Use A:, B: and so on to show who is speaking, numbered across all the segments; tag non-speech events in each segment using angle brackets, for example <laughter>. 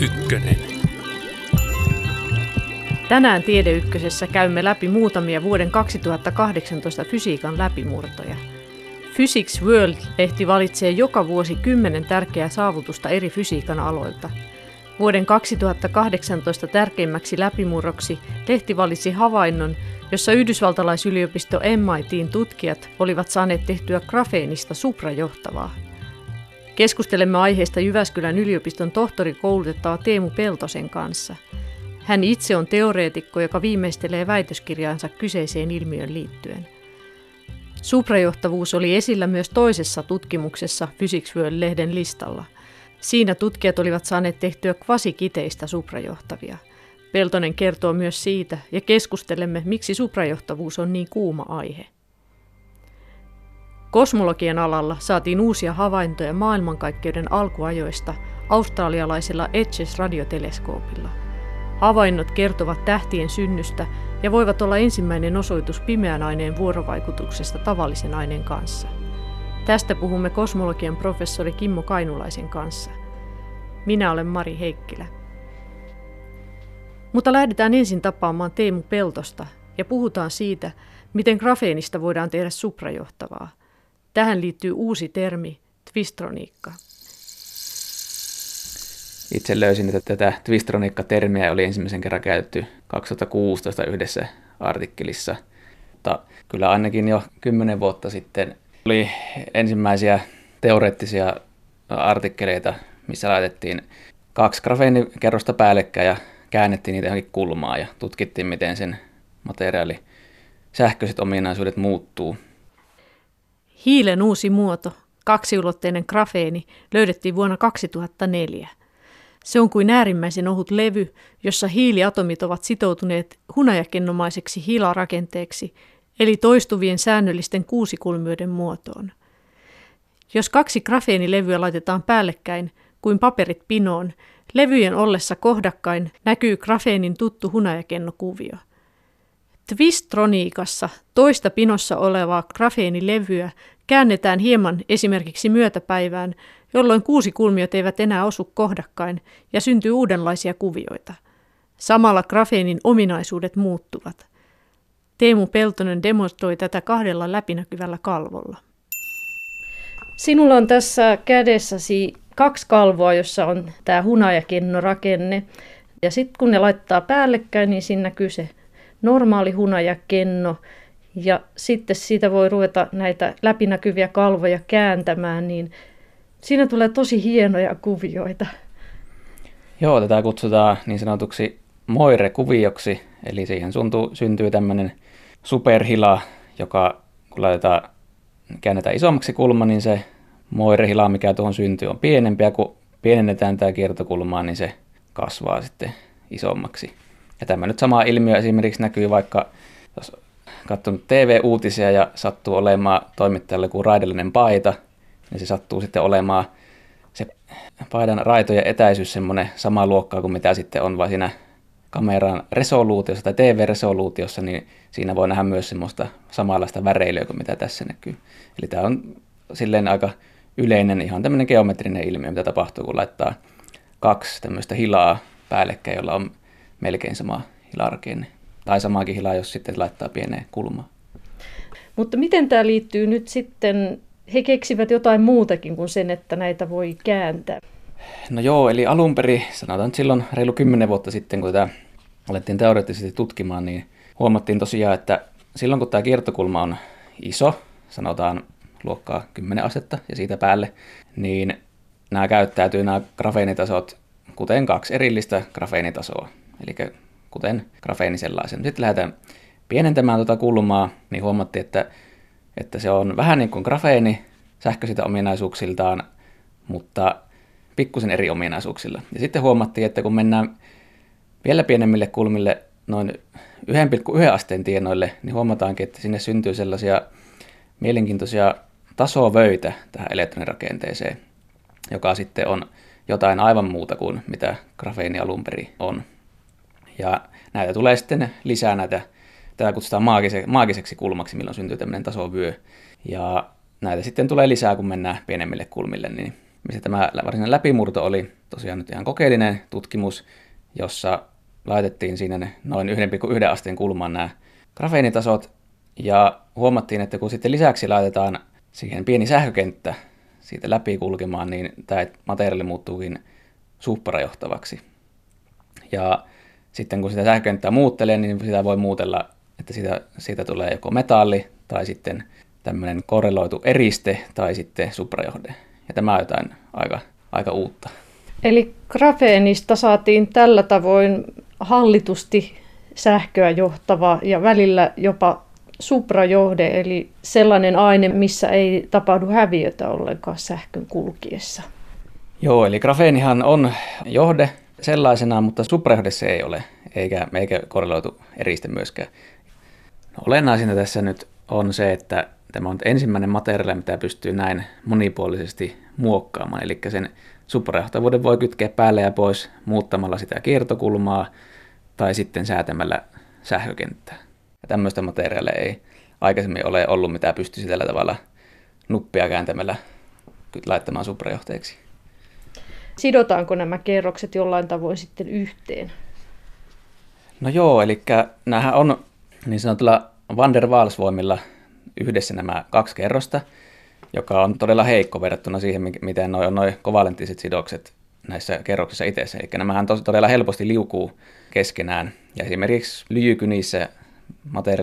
A: Ykkönen.
B: Tänään Tiedeykkösessä käymme läpi muutamia vuoden 2018 fysiikan läpimurtoja. Physics World-lehti valitsee joka vuosi kymmenen tärkeää saavutusta eri fysiikan aloilta. Vuoden 2018 tärkeimmäksi läpimurroksi lehti valitsi havainnon, jossa yhdysvaltalaisyliopisto MITin tutkijat olivat saaneet tehtyä grafeenista suprajohtavaa. Keskustelemme aiheesta Jyväskylän yliopiston tohtorikoulutettava Teemu Peltosen kanssa. Hän itse on teoreetikko, joka viimeistelee väitöskirjaansa kyseiseen ilmiön liittyen. Suprajohtavuus oli esillä myös toisessa tutkimuksessa Physics World-lehden listalla. Siinä tutkijat olivat saaneet tehtyä kvasikiteistä suprajohtavia. Peltonen kertoo myös siitä ja keskustelemme, miksi suprajohtavuus on niin kuuma aihe. Kosmologian alalla saatiin uusia havaintoja maailmankaikkeuden alkuajoista australialaisella Etches-radioteleskoopilla. Havainnot kertovat tähtien synnystä ja voivat olla ensimmäinen osoitus pimeän aineen vuorovaikutuksesta tavallisen aineen kanssa. Tästä puhumme kosmologian professori Kimmo Kainulaisen kanssa. Minä olen Mari Heikkilä. Mutta lähdetään ensin tapaamaan Teemu Peltosta ja puhutaan siitä, miten grafeenista voidaan tehdä suprajohtavaa. Tähän liittyy uusi termi, twistroniikka.
C: Itse löysin, että tätä twistroniikka-termiä oli ensimmäisen kerran käytetty 2016 yhdessä artikkelissa. Mutta kyllä ainakin jo kymmenen vuotta sitten oli ensimmäisiä teoreettisia artikkeleita, missä laitettiin kaksi grafeenikerrosta päällekkäin ja käännettiin niitä johonkin kulmaan ja tutkittiin, miten sen materiaali sähköiset ominaisuudet muuttuu.
B: Hiilen uusi muoto, kaksiulotteinen grafeeni, löydettiin vuonna 2004. Se on kuin äärimmäisen ohut levy, jossa hiiliatomit ovat sitoutuneet hunajakennomaiseksi hilarakenteeksi, eli toistuvien säännöllisten kuusikulmioiden muotoon. Jos kaksi grafeenilevyä laitetaan päällekkäin, kuin paperit pinoon, levyjen ollessa kohdakkain näkyy grafeenin tuttu hunajakennokuvio. Twistroniikassa toista pinossa olevaa grafeenilevyä käännetään hieman esimerkiksi myötäpäivään, jolloin kuusi kulmiot eivät enää osu kohdakkain ja syntyy uudenlaisia kuvioita. Samalla grafeenin ominaisuudet muuttuvat. Teemu Peltonen demonstroi tätä kahdella läpinäkyvällä kalvolla. Sinulla on tässä kädessäsi kaksi kalvoa, jossa on tämä hunajakennorakenne. Ja sitten kun ne laittaa päällekkäin, niin siinä näkyy se normaali hunajakenno. Ja sitten siitä voi ruveta näitä läpinäkyviä kalvoja kääntämään, niin siinä tulee tosi hienoja kuvioita.
C: Joo, tätä kutsutaan niin sanotuksi moire-kuvioksi, eli siihen syntyy, syntyy tämmöinen superhila, joka kun laitetaan, käännetään isommaksi kulma, niin se moirehila, mikä tuohon syntyy, on pienempi, ja kun pienennetään tämä kiertokulmaa, niin se kasvaa sitten isommaksi. Ja tämä nyt sama ilmiö esimerkiksi näkyy vaikka, jos katsonut TV-uutisia ja sattuu olemaan toimittajalle kuin raidellinen paita, niin se sattuu sitten olemaan se paidan raitojen etäisyys semmoinen sama luokkaa kuin mitä sitten on vai siinä kameran resoluutiossa tai TV-resoluutiossa, niin siinä voi nähdä myös semmoista samanlaista väreilyä kuin mitä tässä näkyy. Eli tämä on silleen aika yleinen ihan tämmöinen geometrinen ilmiö, mitä tapahtuu, kun laittaa kaksi tämmöistä hilaa päällekkäin, jolla on melkein sama hilarakenne. Tai samaakin hilaa, jos sitten laittaa pieneen kulmaan.
B: Mutta miten tämä liittyy nyt sitten, he keksivät jotain muutakin kuin sen, että näitä voi kääntää?
C: No joo, eli alun perin, sanotaan silloin reilu kymmenen vuotta sitten, kun tätä alettiin teoreettisesti tutkimaan, niin huomattiin tosiaan, että silloin kun tämä kiertokulma on iso, sanotaan luokkaa 10 asetta ja siitä päälle, niin nämä käyttäytyy nämä grafeenitasot kuten kaksi erillistä grafeenitasoa, eli kuten grafeeni sellaisen. Sitten lähdetään pienentämään tuota kulmaa, niin huomattiin, että, että se on vähän niin kuin grafeeni sähköisitä ominaisuuksiltaan, mutta pikkusen eri ominaisuuksilla. Ja sitten huomattiin, että kun mennään vielä pienemmille kulmille, noin 1,1 asteen tienoille, niin huomataankin, että sinne syntyy sellaisia mielenkiintoisia tasovöitä tähän elektronirakenteeseen, joka sitten on jotain aivan muuta kuin mitä grafeeni alun perin on. Ja näitä tulee sitten lisää näitä, tätä kutsutaan maagise, maagiseksi kulmaksi, milloin syntyy tämmöinen tasovyö. Ja näitä sitten tulee lisää, kun mennään pienemmille kulmille, niin missä tämä varsinainen läpimurto oli tosiaan nyt ihan kokeellinen tutkimus, jossa laitettiin sinne noin 1,1 asteen kulmaan nämä grafeenitasot, ja huomattiin, että kun sitten lisäksi laitetaan siihen pieni sähkökenttä siitä läpi kulkemaan, niin tämä materiaali muuttuukin supparajohtavaksi. Ja sitten kun sitä sähkökenttää muuttelee, niin sitä voi muutella, että siitä, siitä tulee joko metalli tai sitten tämmöinen korreloitu eriste tai sitten suprajohde. Ja tämä on jotain aika, aika uutta.
B: Eli grafeenista saatiin tällä tavoin hallitusti sähköä johtava ja välillä jopa suprajohde, eli sellainen aine, missä ei tapahdu häviötä ollenkaan sähkön kulkiessa.
C: Joo, eli grafeenihan on johde sellaisenaan, mutta suprajohde se ei ole, eikä, eikä korreloitu eriste myöskään. No, olennaisinta tässä nyt on se, että tämä on ensimmäinen materiaali, mitä pystyy näin monipuolisesti muokkaamaan, eli sen suprajohtavuuden voi kytkeä päälle ja pois muuttamalla sitä kiertokulmaa tai sitten säätämällä sähkökenttää. Ja tämmöistä materiaalia ei aikaisemmin ole ollut, mitä pystyisi tällä tavalla nuppia kääntämällä laittamaan suprajohteeksi.
B: Sidotaanko nämä kerrokset jollain tavoin sitten yhteen?
C: No joo, eli näähän on niin sanotulla Van der Waals-voimilla yhdessä nämä kaksi kerrosta, joka on todella heikko verrattuna siihen, miten noin on noin kovalenttiset sidokset näissä kerroksissa itse. Eli nämähän todella helposti liukuu keskenään. Ja esimerkiksi lyijyky niissä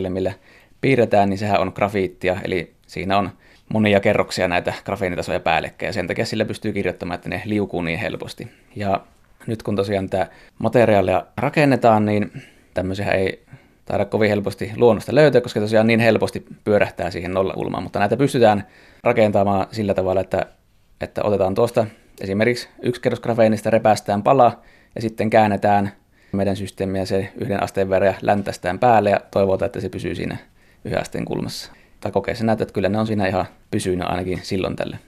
C: millä piirretään, niin sehän on grafiittia, eli siinä on monia kerroksia näitä grafeenitasoja päällekkäin, ja sen takia sillä pystyy kirjoittamaan, että ne liukuu niin helposti. Ja nyt kun tosiaan tämä materiaalia rakennetaan, niin tämmöisiä ei taida kovin helposti luonnosta löytää, koska tosiaan niin helposti pyörähtää siihen nollakulmaan, mutta näitä pystytään rakentamaan sillä tavalla, että, että otetaan tuosta esimerkiksi yksi kerros grafeenista, repästään pala ja sitten käännetään meidän systeemiä se yhden asteen verran ja läntästään päälle ja toivotaan, että se pysyy siinä yhden asteen kulmassa. Tai kokeessa näyttää, että kyllä ne on siinä ihan pysynyt ainakin silloin tälle.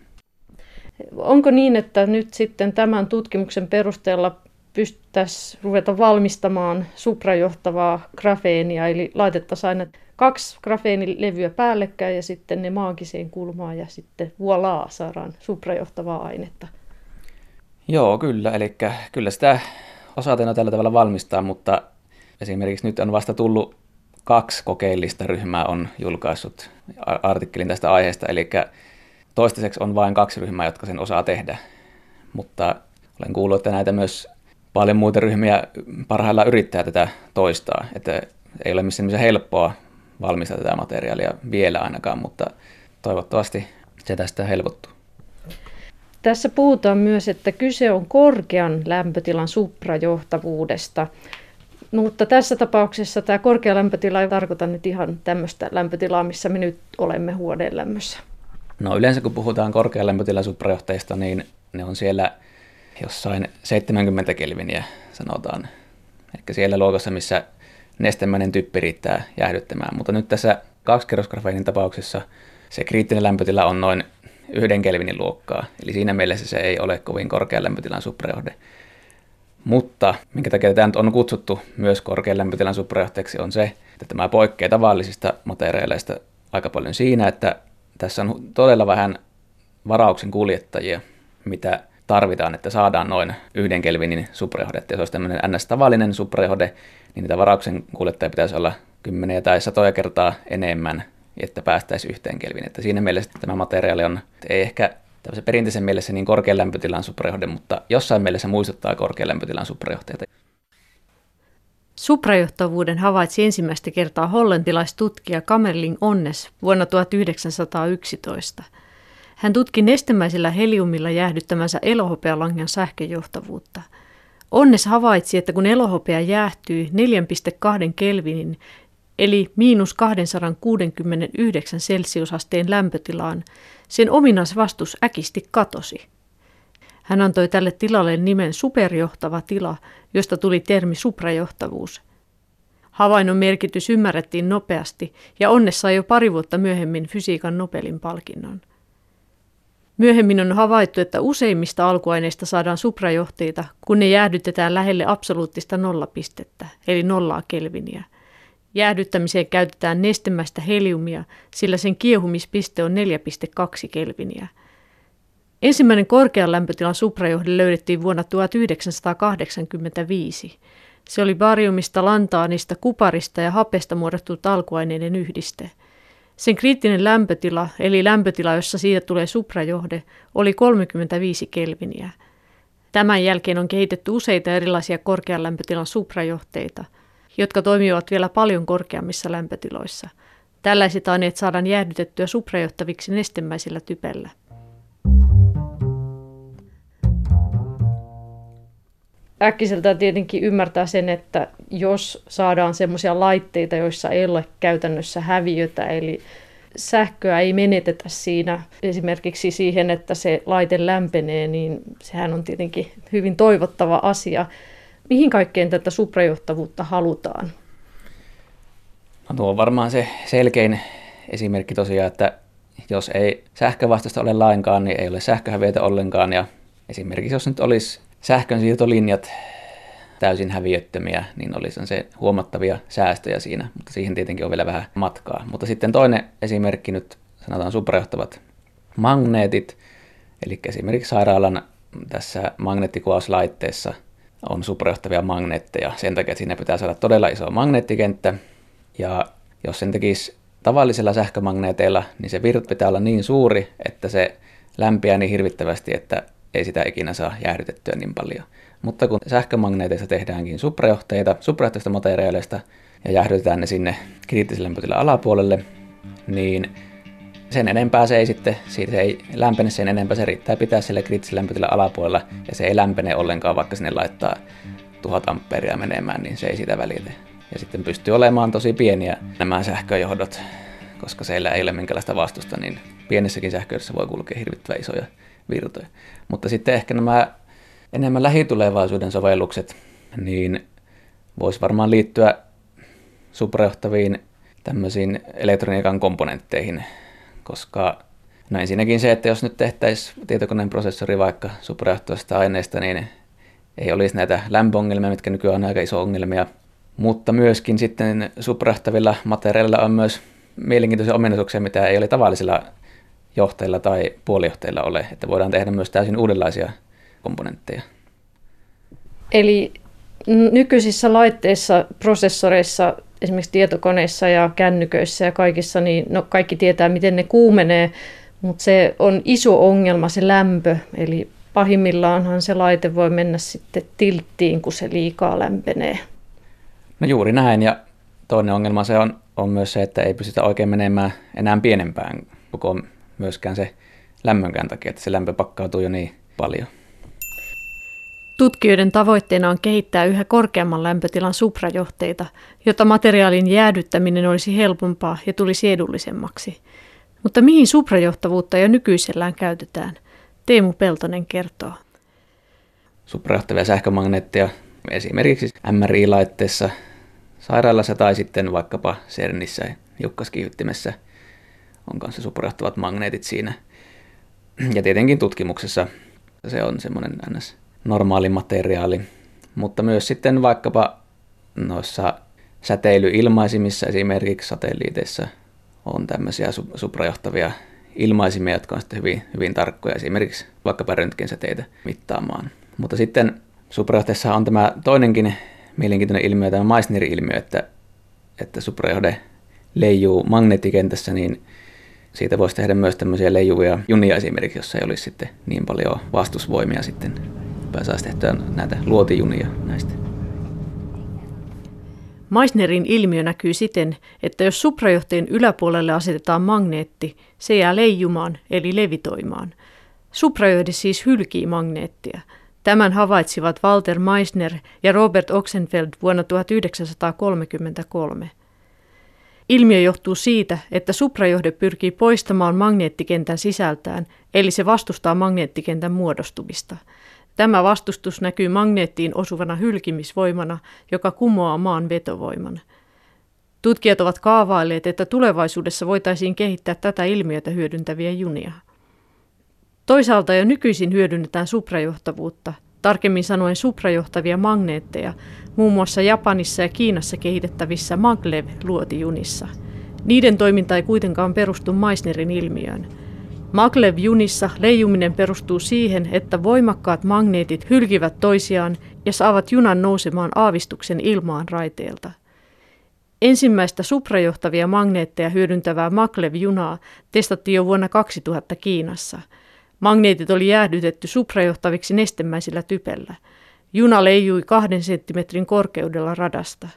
B: Onko niin, että nyt sitten tämän tutkimuksen perusteella pystyttäisiin ruveta valmistamaan suprajohtavaa grafeenia, eli laitettaisiin aina kaksi grafeenilevyä päällekkäin ja sitten ne maagiseen kulmaan ja sitten voilaa saadaan suprajohtavaa ainetta.
C: Joo, kyllä. Eli kyllä sitä osaten tällä tavalla valmistaa, mutta esimerkiksi nyt on vasta tullut kaksi kokeellista ryhmää on julkaissut artikkelin tästä aiheesta, eli toistaiseksi on vain kaksi ryhmää, jotka sen osaa tehdä. Mutta olen kuullut, että näitä myös paljon muita ryhmiä parhaillaan yrittää tätä toistaa, että ei ole missään helppoa valmistaa tätä materiaalia vielä ainakaan, mutta toivottavasti se tästä helpottuu.
B: Tässä puhutaan myös, että kyse on korkean lämpötilan suprajohtavuudesta, mutta tässä tapauksessa tämä korkea lämpötila ei tarkoita nyt ihan tämmöistä lämpötilaa, missä me nyt olemme huoneen lämmössä.
C: No yleensä kun puhutaan korkean lämpötilan suprajohteista, niin ne on siellä jossain 70 kelviniä sanotaan. Eli siellä luokassa, missä nestemäinen typpi riittää jäähdyttämään. Mutta nyt tässä kaksikerrosgrafeenin tapauksessa se kriittinen lämpötila on noin yhden kelvinin luokkaa. Eli siinä mielessä se ei ole kovin korkean lämpötilan suprajohde. Mutta minkä takia tämä on kutsuttu myös korkean lämpötilan suprajohteeksi on se, että tämä poikkeaa tavallisista materiaaleista aika paljon siinä, että tässä on todella vähän varauksen kuljettajia, mitä tarvitaan, että saadaan noin yhden kelvinin suprajohde. Että jos olisi tämmöinen ns-tavallinen suprajohde, niin niitä varauksen kuljettajia pitäisi olla kymmeniä tai satoja kertaa enemmän, että päästäisiin yhteen kelvin. Että siinä mielessä tämä materiaali on, ei ehkä tämmöisen perinteisen mielessä niin korkean lämpötilan suprajohde, mutta jossain mielessä muistuttaa korkean lämpötilan suprajohteita.
B: Suprajohtavuuden havaitsi ensimmäistä kertaa hollantilaistutkija Kamerling Onnes vuonna 1911. Hän tutki nestemäisellä heliumilla jäähdyttämänsä elohopealangan sähköjohtavuutta. Onnes havaitsi, että kun elohopea jäähtyy 4,2 kelvinin eli miinus 269 celsiusasteen lämpötilaan, sen ominaisvastus äkisti katosi. Hän antoi tälle tilalle nimen superjohtava tila, josta tuli termi suprajohtavuus. Havainnon merkitys ymmärrettiin nopeasti ja onnessa sai jo pari vuotta myöhemmin fysiikan Nobelin palkinnon. Myöhemmin on havaittu, että useimmista alkuaineista saadaan suprajohteita, kun ne jäähdytetään lähelle absoluuttista nollapistettä, eli nollaa kelviniä. Jäähdyttämiseen käytetään nestemäistä heliumia, sillä sen kiehumispiste on 4,2 kelviniä. Ensimmäinen korkean lämpötilan suprajohde löydettiin vuonna 1985. Se oli bariumista, lantaanista, kuparista ja hapesta muodostunut alkuaineiden yhdiste. Sen kriittinen lämpötila, eli lämpötila, jossa siitä tulee suprajohde, oli 35 kelviniä. Tämän jälkeen on kehitetty useita erilaisia korkean lämpötilan suprajohteita, jotka toimivat vielä paljon korkeammissa lämpötiloissa. Tällaiset aineet saadaan jäähdytettyä suprajohtaviksi nestemäisillä typellä. äkkiseltä tietenkin ymmärtää sen, että jos saadaan sellaisia laitteita, joissa ei ole käytännössä häviötä, eli sähköä ei menetetä siinä esimerkiksi siihen, että se laite lämpenee, niin sehän on tietenkin hyvin toivottava asia. Mihin kaikkeen tätä suprajohtavuutta halutaan?
C: No tuo on varmaan se selkein esimerkki tosiaan, että jos ei sähkövastusta ole lainkaan, niin ei ole sähköhäviötä ollenkaan. Ja esimerkiksi jos nyt olisi sähkönsiirtolinjat täysin häviöttömiä, niin olisi se huomattavia säästöjä siinä, mutta siihen tietenkin on vielä vähän matkaa. Mutta sitten toinen esimerkki nyt sanotaan suprajohtavat magneetit, eli esimerkiksi sairaalan tässä magneettikuvauslaitteessa on suprajohtavia magneetteja sen takia, että siinä pitää saada todella iso magneettikenttä, ja jos sen tekisi tavallisilla sähkömagneeteilla, niin se virta pitää olla niin suuri, että se lämpiää niin hirvittävästi, että ei sitä ikinä saa jäähdytettyä niin paljon. Mutta kun sähkömagneeteista tehdäänkin suprajohteita, suprajohteista materiaaleista ja jäähdytetään ne sinne kriittiselle lämpötilan alapuolelle, niin sen enempää se ei sitten, siitä ei lämpene sen enempää, se riittää pitää sille kriittisellä alapuolella ja se ei lämpene ollenkaan, vaikka sinne laittaa 1000 amperia menemään, niin se ei sitä välitä. Ja sitten pystyy olemaan tosi pieniä nämä sähköjohdot, koska siellä ei ole minkälaista vastusta, niin pienessäkin sähköjohdossa voi kulkea hirvittävän isoja virtoja. Mutta sitten ehkä nämä enemmän lähitulevaisuuden sovellukset, niin voisi varmaan liittyä suprajohtaviin tämmöisiin elektroniikan komponentteihin, koska no ensinnäkin se, että jos nyt tehtäisiin tietokoneen prosessori vaikka suprajohtavasta aineesta, niin ei olisi näitä lämpöongelmia, mitkä nykyään on aika iso ongelmia, mutta myöskin sitten suprajohtavilla materiaalilla on myös mielenkiintoisia ominaisuuksia, mitä ei ole tavallisilla johtajilla tai puolijohtajilla ole, että voidaan tehdä myös täysin uudenlaisia komponentteja.
B: Eli nykyisissä laitteissa, prosessoreissa, esimerkiksi tietokoneissa ja kännyköissä ja kaikissa, niin no kaikki tietää, miten ne kuumenee, mutta se on iso ongelma se lämpö, eli pahimmillaanhan se laite voi mennä sitten tilttiin, kun se liikaa lämpenee.
C: No juuri näin, ja toinen ongelma se on, on myös se, että ei pystytä oikein menemään enää pienempään koko myöskään se lämmönkään takia, että se lämpö pakkautuu jo niin paljon.
B: Tutkijoiden tavoitteena on kehittää yhä korkeamman lämpötilan suprajohteita, jotta materiaalin jäädyttäminen olisi helpompaa ja tulisi edullisemmaksi. Mutta mihin suprajohtavuutta jo nykyisellään käytetään? Teemu Peltonen kertoo.
C: Suprajohtavia sähkömagneetteja esimerkiksi MRI-laitteessa sairaalassa tai sitten vaikkapa CERNissä hiukkaskiihdyttimessä – on kanssa suprajohtavat magneetit siinä. Ja tietenkin tutkimuksessa se on semmoinen ns. Normaali materiaali, mutta myös sitten vaikkapa noissa säteilyilmaisimissa esimerkiksi satelliiteissa on tämmöisiä suprajohtavia ilmaisimia, jotka on sitten hyvin, hyvin tarkkoja esimerkiksi vaikkapa röntgensäteitä mittaamaan. Mutta sitten suprajohteessa on tämä toinenkin mielenkiintoinen ilmiö, tämä Meissnerin ilmiö, että, että suprajohde leijuu magneettikentässä, niin siitä voisi tehdä myös tämmöisiä leijuvia junia esimerkiksi, jossa ei olisi sitten niin paljon vastusvoimia sitten. Pääsaisi tehtyä näitä luotijunia näistä.
B: Meissnerin ilmiö näkyy siten, että jos suprajohteen yläpuolelle asetetaan magneetti, se jää leijumaan eli levitoimaan. Suprajohde siis hylkii magneettia. Tämän havaitsivat Walter Meissner ja Robert Oxenfeld vuonna 1933. Ilmiö johtuu siitä, että suprajohde pyrkii poistamaan magneettikentän sisältään, eli se vastustaa magneettikentän muodostumista. Tämä vastustus näkyy magneettiin osuvana hylkimisvoimana, joka kumoaa maan vetovoiman. Tutkijat ovat kaavailleet, että tulevaisuudessa voitaisiin kehittää tätä ilmiötä hyödyntäviä junia. Toisaalta jo nykyisin hyödynnetään suprajohtavuutta, tarkemmin sanoen suprajohtavia magneetteja, muun muassa Japanissa ja Kiinassa kehitettävissä maglev-luotijunissa. Niiden toiminta ei kuitenkaan perustu Meissnerin ilmiöön. Maglev-junissa leijuminen perustuu siihen, että voimakkaat magneetit hylkivät toisiaan ja saavat junan nousemaan aavistuksen ilmaan raiteelta. Ensimmäistä suprajohtavia magneetteja hyödyntävää Maglev-junaa testattiin jo vuonna 2000 Kiinassa. Magneetit oli jäähdytetty suprajohtaviksi nestemäisillä typellä. Juna leijui kahden senttimetrin korkeudella radasta.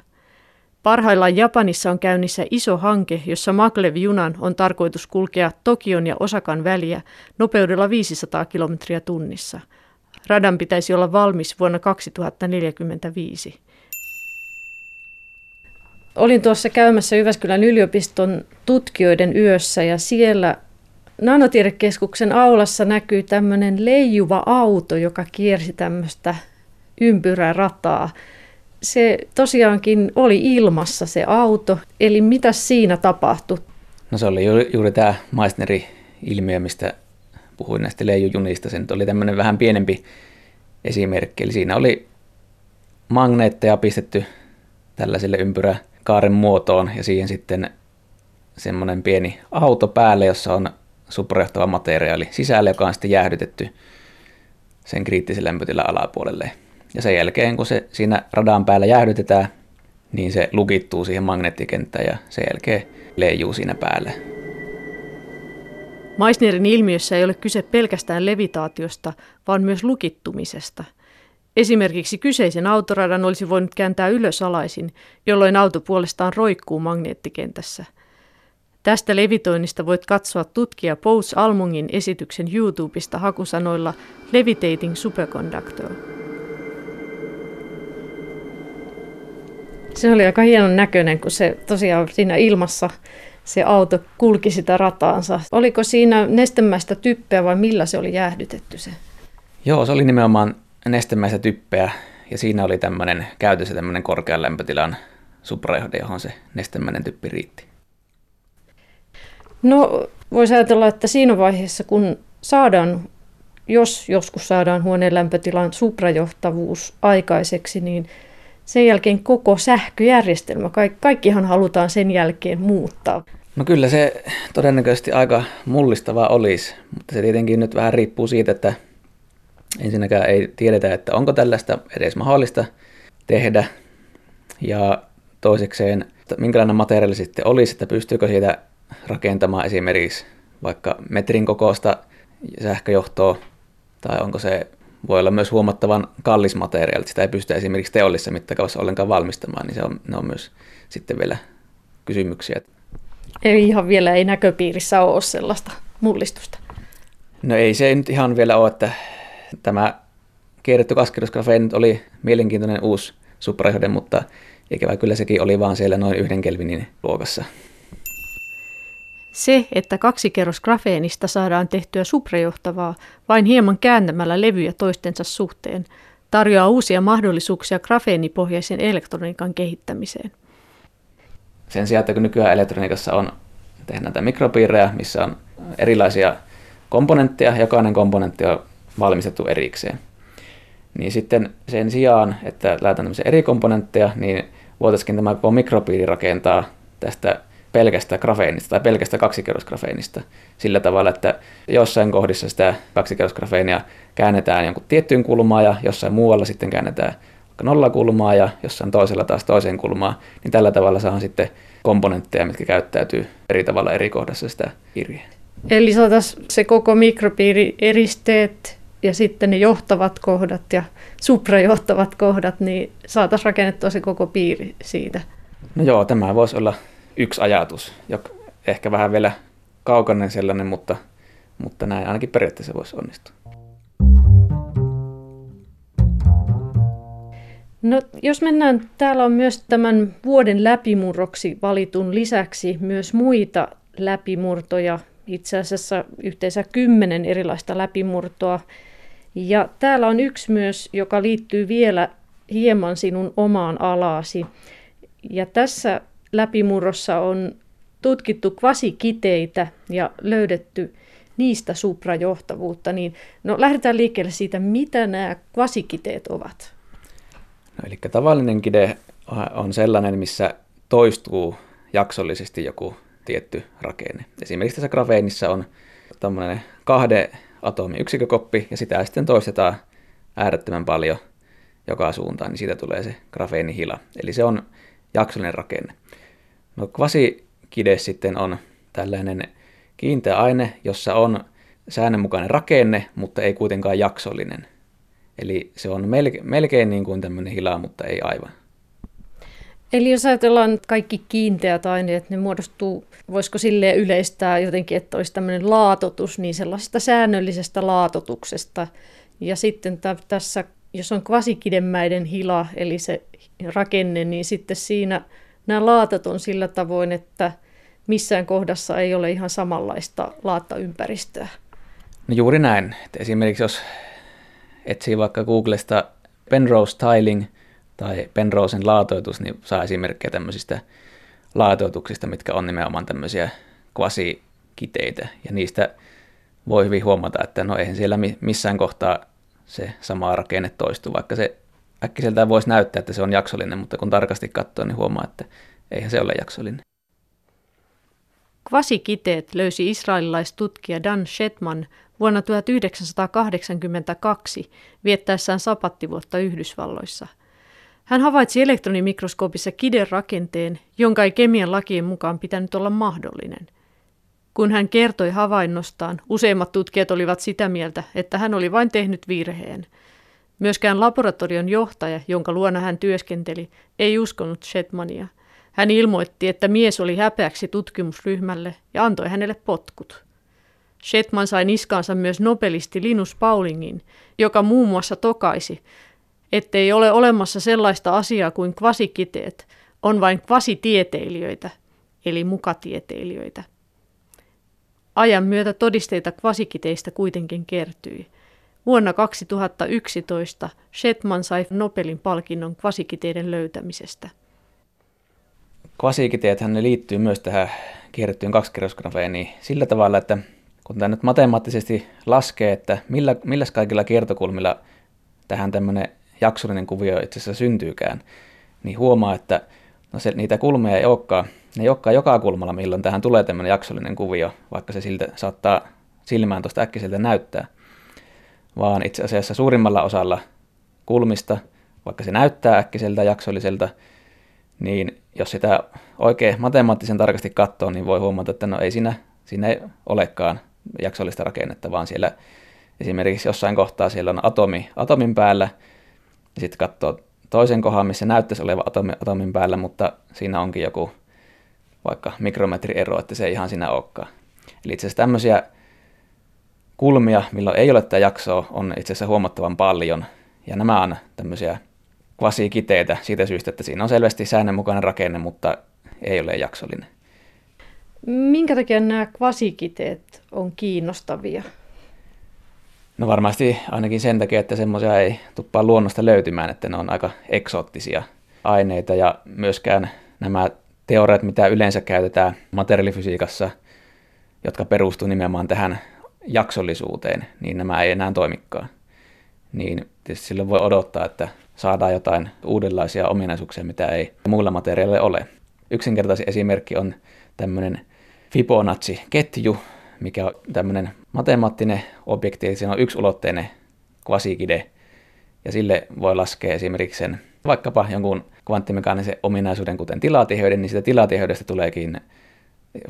B: Parhaillaan Japanissa on käynnissä iso hanke, jossa Maglev-junan on tarkoitus kulkea Tokion ja Osakan väliä nopeudella 500 kilometriä tunnissa. Radan pitäisi olla valmis vuonna 2045. Olin tuossa käymässä Jyväskylän yliopiston tutkijoiden yössä ja siellä Nanotiedekeskuksen aulassa näkyy tämmöinen leijuva auto, joka kiersi tämmöistä ympyrärataa se tosiaankin oli ilmassa se auto, eli mitä siinä tapahtui?
C: No se oli juuri, juuri tämä Meissneri-ilmiö, mistä puhuin näistä leijujunista. Se nyt oli tämmöinen vähän pienempi esimerkki. Eli siinä oli magneetteja pistetty tällaiselle ympyräkaaren muotoon ja siihen sitten semmoinen pieni auto päälle, jossa on suprajohtava materiaali sisällä, joka on sitten jäähdytetty sen kriittisen lämpötilan alapuolelle. Ja sen jälkeen, kun se siinä radan päällä jäähdytetään, niin se lukittuu siihen magneettikenttään ja sen jälkeen leijuu siinä päällä.
B: Meissnerin ilmiössä ei ole kyse pelkästään levitaatiosta, vaan myös lukittumisesta. Esimerkiksi kyseisen autoradan olisi voinut kääntää ylösalaisin, jolloin auto puolestaan roikkuu magneettikentässä. Tästä levitoinnista voit katsoa tutkija Pous Almungin esityksen YouTubesta hakusanoilla Levitating Superconductor. Se oli aika hienon näköinen, kun se tosiaan siinä ilmassa se auto kulki sitä rataansa. Oliko siinä nestemäistä typpeä vai millä se oli jäähdytetty se?
C: Joo, se oli nimenomaan nestemäistä typpeä ja siinä oli tämmöinen käytössä tämmöinen korkean lämpötilan suprajohde, johon se nestemäinen typpi riitti.
B: No voisi ajatella, että siinä vaiheessa kun saadaan, jos joskus saadaan huoneen lämpötilan suprajohtavuus aikaiseksi, niin sen jälkeen koko sähköjärjestelmä, kaikkihan halutaan sen jälkeen muuttaa.
C: No kyllä se todennäköisesti aika mullistavaa olisi, mutta se tietenkin nyt vähän riippuu siitä, että ensinnäkään ei tiedetä, että onko tällaista edes mahdollista tehdä. Ja toisekseen, että minkälainen materiaali sitten olisi, että pystyykö siitä rakentamaan esimerkiksi vaikka metrin kokoista sähköjohtoa, tai onko se voi olla myös huomattavan kallis materiaali, sitä ei pysty esimerkiksi teollisessa mittakaavassa ollenkaan valmistamaan, niin se on, ne on myös sitten vielä kysymyksiä.
B: Eli ihan vielä ei näköpiirissä ole sellaista mullistusta?
C: No ei se nyt ihan vielä ole, että tämä kierretty kaskeroskafeen nyt oli mielenkiintoinen uusi suprajohde, mutta ikävä kyllä sekin oli vaan siellä noin yhden kelvinin luokassa.
B: Se, että kaksi kerros grafeenista saadaan tehtyä suprajohtavaa vain hieman kääntämällä levyjä toistensa suhteen, tarjoaa uusia mahdollisuuksia grafeenipohjaisen elektroniikan kehittämiseen.
C: Sen sijaan, että kun nykyään elektroniikassa on tehdään näitä mikropiirejä, missä on erilaisia komponentteja, jokainen komponentti on valmistettu erikseen. Niin sitten sen sijaan, että lähdetään tämmöisiä eri komponentteja, niin voitaisiin tämä koko mikropiiri rakentaa tästä pelkästä grafeenista tai pelkästä kaksikerrosgrafeenista sillä tavalla, että jossain kohdissa sitä kaksikerrosgrafeenia käännetään jonkun tiettyyn kulmaan ja jossain muualla sitten käännetään vaikka nollakulmaa ja jossain toisella taas toiseen kulmaan, niin tällä tavalla saadaan sitten komponentteja, mitkä käyttäytyy eri tavalla eri kohdassa sitä kirjaa.
B: Eli saataisiin se koko mikropiiri eristeet ja sitten ne johtavat kohdat ja suprajohtavat kohdat, niin saataisiin rakennettua se koko piiri siitä.
C: No joo, tämä voisi olla yksi ajatus, joka ehkä vähän vielä kaukainen sellainen, mutta, mutta näin ainakin periaatteessa voisi onnistua.
B: No, jos mennään, täällä on myös tämän vuoden läpimurroksi valitun lisäksi myös muita läpimurtoja, itse asiassa yhteensä kymmenen erilaista läpimurtoa. Ja täällä on yksi myös, joka liittyy vielä hieman sinun omaan alaasi. Ja tässä läpimurrossa on tutkittu kvasikiteitä ja löydetty niistä suprajohtavuutta, niin no lähdetään liikkeelle siitä, mitä nämä kvasikiteet ovat.
C: No, eli tavallinen kide on sellainen, missä toistuu jaksollisesti joku tietty rakenne. Esimerkiksi tässä grafeenissa on tämmöinen kahden atomin yksikkökoppi ja sitä sitten toistetaan äärettömän paljon joka suuntaan, niin siitä tulee se grafeenihila. Eli se on jaksollinen rakenne. No kvasikide sitten on tällainen kiinteä aine, jossa on säännönmukainen rakenne, mutta ei kuitenkaan jaksollinen. Eli se on melkein, melkein niin kuin tämmöinen hila, mutta ei aivan.
B: Eli jos ajatellaan kaikki kiinteät aineet, ne muodostuu, voisiko sille yleistää jotenkin, että olisi tämmöinen laatotus, niin sellaisesta säännöllisestä laatotuksesta. Ja sitten t- tässä, jos on kvasikidemmäiden hila, eli se rakenne, niin sitten siinä nämä laatat on sillä tavoin, että missään kohdassa ei ole ihan samanlaista laattaympäristöä.
C: No juuri näin. Että esimerkiksi jos etsii vaikka Googlesta Penrose Tiling tai Penrosen laatoitus, niin saa esimerkkejä tämmöisistä laatoituksista, mitkä on nimenomaan tämmöisiä kvasikiteitä. Ja niistä voi hyvin huomata, että no eihän siellä missään kohtaa se sama rakenne toistu, vaikka se äkkiseltään voisi näyttää, että se on jaksollinen, mutta kun tarkasti katsoo, niin huomaa, että eihän se ole jaksollinen.
B: Kvasikiteet löysi israelilaistutkija Dan Shetman vuonna 1982 viettäessään sapattivuotta Yhdysvalloissa. Hän havaitsi elektronimikroskoopissa kiden rakenteen, jonka ei kemian lakien mukaan pitänyt olla mahdollinen. Kun hän kertoi havainnostaan, useimmat tutkijat olivat sitä mieltä, että hän oli vain tehnyt virheen. Myöskään laboratorion johtaja, jonka luona hän työskenteli, ei uskonut Shetmania. Hän ilmoitti, että mies oli häpeäksi tutkimusryhmälle ja antoi hänelle potkut. Shetman sai niskaansa myös nobelisti Linus Paulingin, joka muun muassa tokaisi, ettei ole olemassa sellaista asiaa kuin kvasikiteet, on vain kvasitieteilijöitä, eli mukatieteilijöitä. Ajan myötä todisteita kvasikiteistä kuitenkin kertyi. Vuonna 2011 Shetman sai Nobelin palkinnon kvasikiteiden löytämisestä.
C: Kvasikiteethän ne liittyy myös tähän kierrettyyn kaksikerrosgrafeeniin sillä tavalla, että kun tämä nyt matemaattisesti laskee, että millä, millä kaikilla kiertokulmilla tähän tämmöinen jaksollinen kuvio itse asiassa syntyykään, niin huomaa, että no se, niitä kulmia ei olekaan, ne ei olekaan joka kulmalla, milloin tähän tulee tämmöinen jaksollinen kuvio, vaikka se siltä saattaa silmään tuosta äkkiseltä näyttää, vaan itse asiassa suurimmalla osalla kulmista, vaikka se näyttää äkkiseltä jaksolliselta, niin jos sitä oikein matemaattisen tarkasti katsoo, niin voi huomata, että no ei siinä, siinä ei olekaan jaksollista rakennetta, vaan siellä esimerkiksi jossain kohtaa siellä on atomi atomin päällä, ja sitten katsoo toisen kohan, missä näyttäisi olevan atomi, atomin päällä, mutta siinä onkin joku vaikka mikrometriero, että se ei ihan siinä olekaan. Eli itse asiassa tämmöisiä kulmia, milloin ei ole tätä jaksoa, on itse asiassa huomattavan paljon, ja nämä on tämmöisiä kvasikiteitä siitä syystä, että siinä on selvästi säännönmukainen rakenne, mutta ei ole jaksollinen.
B: Minkä takia nämä kvasikiteet on kiinnostavia?
C: No varmasti ainakin sen takia, että semmoisia ei tuppaa luonnosta löytymään, että ne on aika eksoottisia aineita ja myöskään nämä teoriat, mitä yleensä käytetään materiaalifysiikassa, jotka perustuu nimenomaan tähän jaksollisuuteen, niin nämä ei enää toimikaan. Niin tietysti silloin voi odottaa, että saadaan jotain uudenlaisia ominaisuuksia, mitä ei muilla materiaaleilla ole. Yksinkertaisin esimerkki on tämmöinen Fibonacci-ketju, mikä on tämmöinen matemaattinen objekti, eli siinä on ulotteinen kvasikide, ja sille voi laskea esimerkiksi sen vaikkapa jonkun kvanttimekaanisen ominaisuuden, kuten tilatiheyden, niin siitä tilatiheydestä tuleekin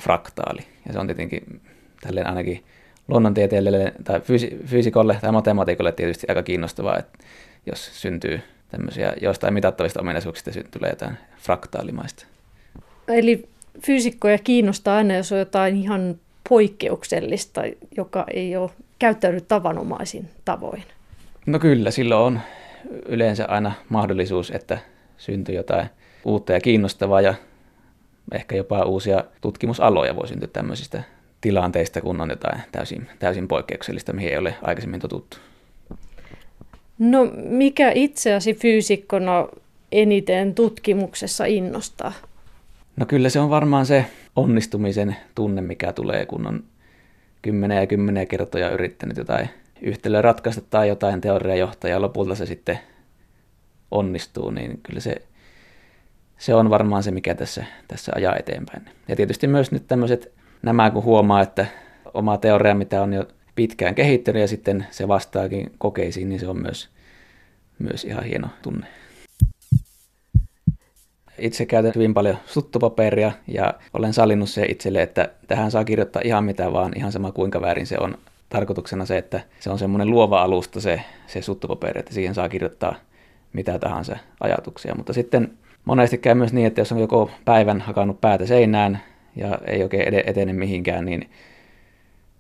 C: fraktaali. Ja se on tietenkin tälleen ainakin luonnontieteelle tai fyysi- fyysikolle tai matemaatikolle tietysti aika kiinnostavaa, että jos syntyy tämmöisiä jostain mitattavista ominaisuuksista tulee jotain fraktaalimaista.
B: Eli fyysikkoja kiinnostaa aina, jos on jotain ihan poikkeuksellista, joka ei ole käyttäydy tavanomaisin tavoin.
C: No kyllä, silloin on yleensä aina mahdollisuus, että syntyy jotain uutta ja kiinnostavaa ja ehkä jopa uusia tutkimusaloja voi syntyä tämmöisistä tilanteista, kun on jotain täysin, täysin poikkeuksellista, mihin ei ole aikaisemmin totuttu.
B: No mikä itseäsi fyysikkona eniten tutkimuksessa innostaa?
C: No kyllä se on varmaan se onnistumisen tunne, mikä tulee, kun on kymmeniä ja kymmeniä kertoja yrittänyt jotain yhtälöä ratkaista tai jotain teoriajohtajaa ja lopulta se sitten onnistuu, niin kyllä se, se on varmaan se, mikä tässä, tässä ajaa eteenpäin. Ja tietysti myös nyt tämmöiset, nämä kun huomaa, että oma teoria, mitä on jo pitkään kehittynyt ja sitten se vastaakin kokeisiin, niin se on myös, myös ihan hieno tunne. Itse käytän hyvin paljon suttupaperia ja olen salinnut se itselle, että tähän saa kirjoittaa ihan mitä vaan, ihan sama kuinka väärin se on. Tarkoituksena se, että se on semmoinen luova alusta se, se suttupaperi, että siihen saa kirjoittaa mitä tahansa ajatuksia. Mutta sitten monesti käy myös niin, että jos on joko päivän hakannut päätä seinään ja ei oikein etene mihinkään, niin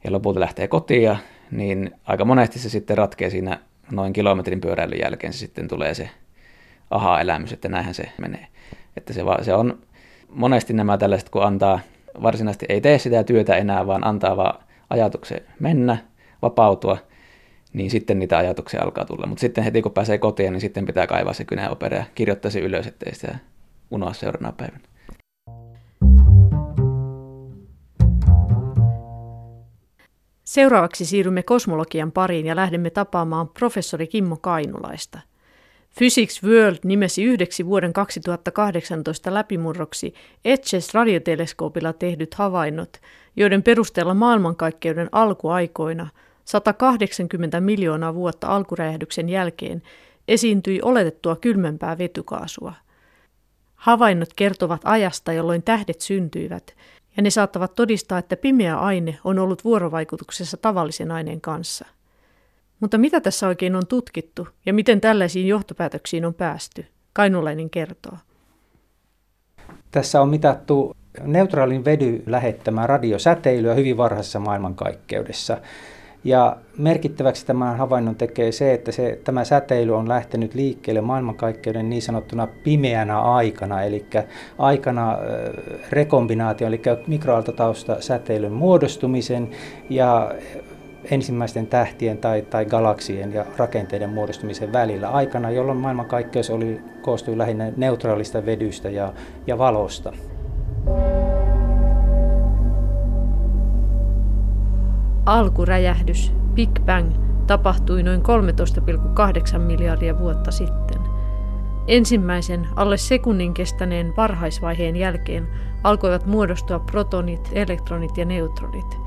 C: ja lopulta lähtee kotiin, niin aika monesti se sitten ratkee siinä noin kilometrin pyöräilyn jälkeen, se sitten tulee se aha-elämys, että näinhän se menee. Että se, va, se on monesti nämä tällaiset, kun antaa, varsinaisesti ei tee sitä työtä enää, vaan antaa vaan ajatuksen mennä, vapautua, niin sitten niitä ajatuksia alkaa tulla. Mutta sitten heti kun pääsee kotiin, niin sitten pitää kaivaa se kynäopera ja kirjoittaa se ylös, ettei sitä unoa seuraavana päivänä.
B: Seuraavaksi siirrymme kosmologian pariin ja lähdemme tapaamaan professori Kimmo Kainulaista. Physics World nimesi yhdeksi vuoden 2018 läpimurroksi Etches radioteleskoopilla tehdyt havainnot, joiden perusteella maailmankaikkeuden alkuaikoina 180 miljoonaa vuotta alkuräjähdyksen jälkeen esiintyi oletettua kylmempää vetykaasua. Havainnot kertovat ajasta, jolloin tähdet syntyivät, ja ne saattavat todistaa, että pimeä aine on ollut vuorovaikutuksessa tavallisen aineen kanssa. Mutta mitä tässä oikein on tutkittu ja miten tällaisiin johtopäätöksiin on päästy? Kainulainen kertoo.
A: Tässä on mitattu neutraalin vedy lähettämää radiosäteilyä hyvin varhaisessa maailmankaikkeudessa. Ja merkittäväksi tämän havainnon tekee se, että se, tämä säteily on lähtenyt liikkeelle maailmankaikkeuden niin sanottuna pimeänä aikana, eli aikana rekombinaatio, eli mikroaaltotausta säteilyn muodostumisen ja ensimmäisten tähtien tai, tai galaksien ja rakenteiden muodostumisen välillä aikana, jolloin maailmankaikkeus oli, koostui lähinnä neutraalista vedystä ja, ja valosta.
B: Alkuräjähdys, Big Bang, tapahtui noin 13,8 miljardia vuotta sitten. Ensimmäisen alle sekunnin kestäneen varhaisvaiheen jälkeen alkoivat muodostua protonit, elektronit ja neutronit.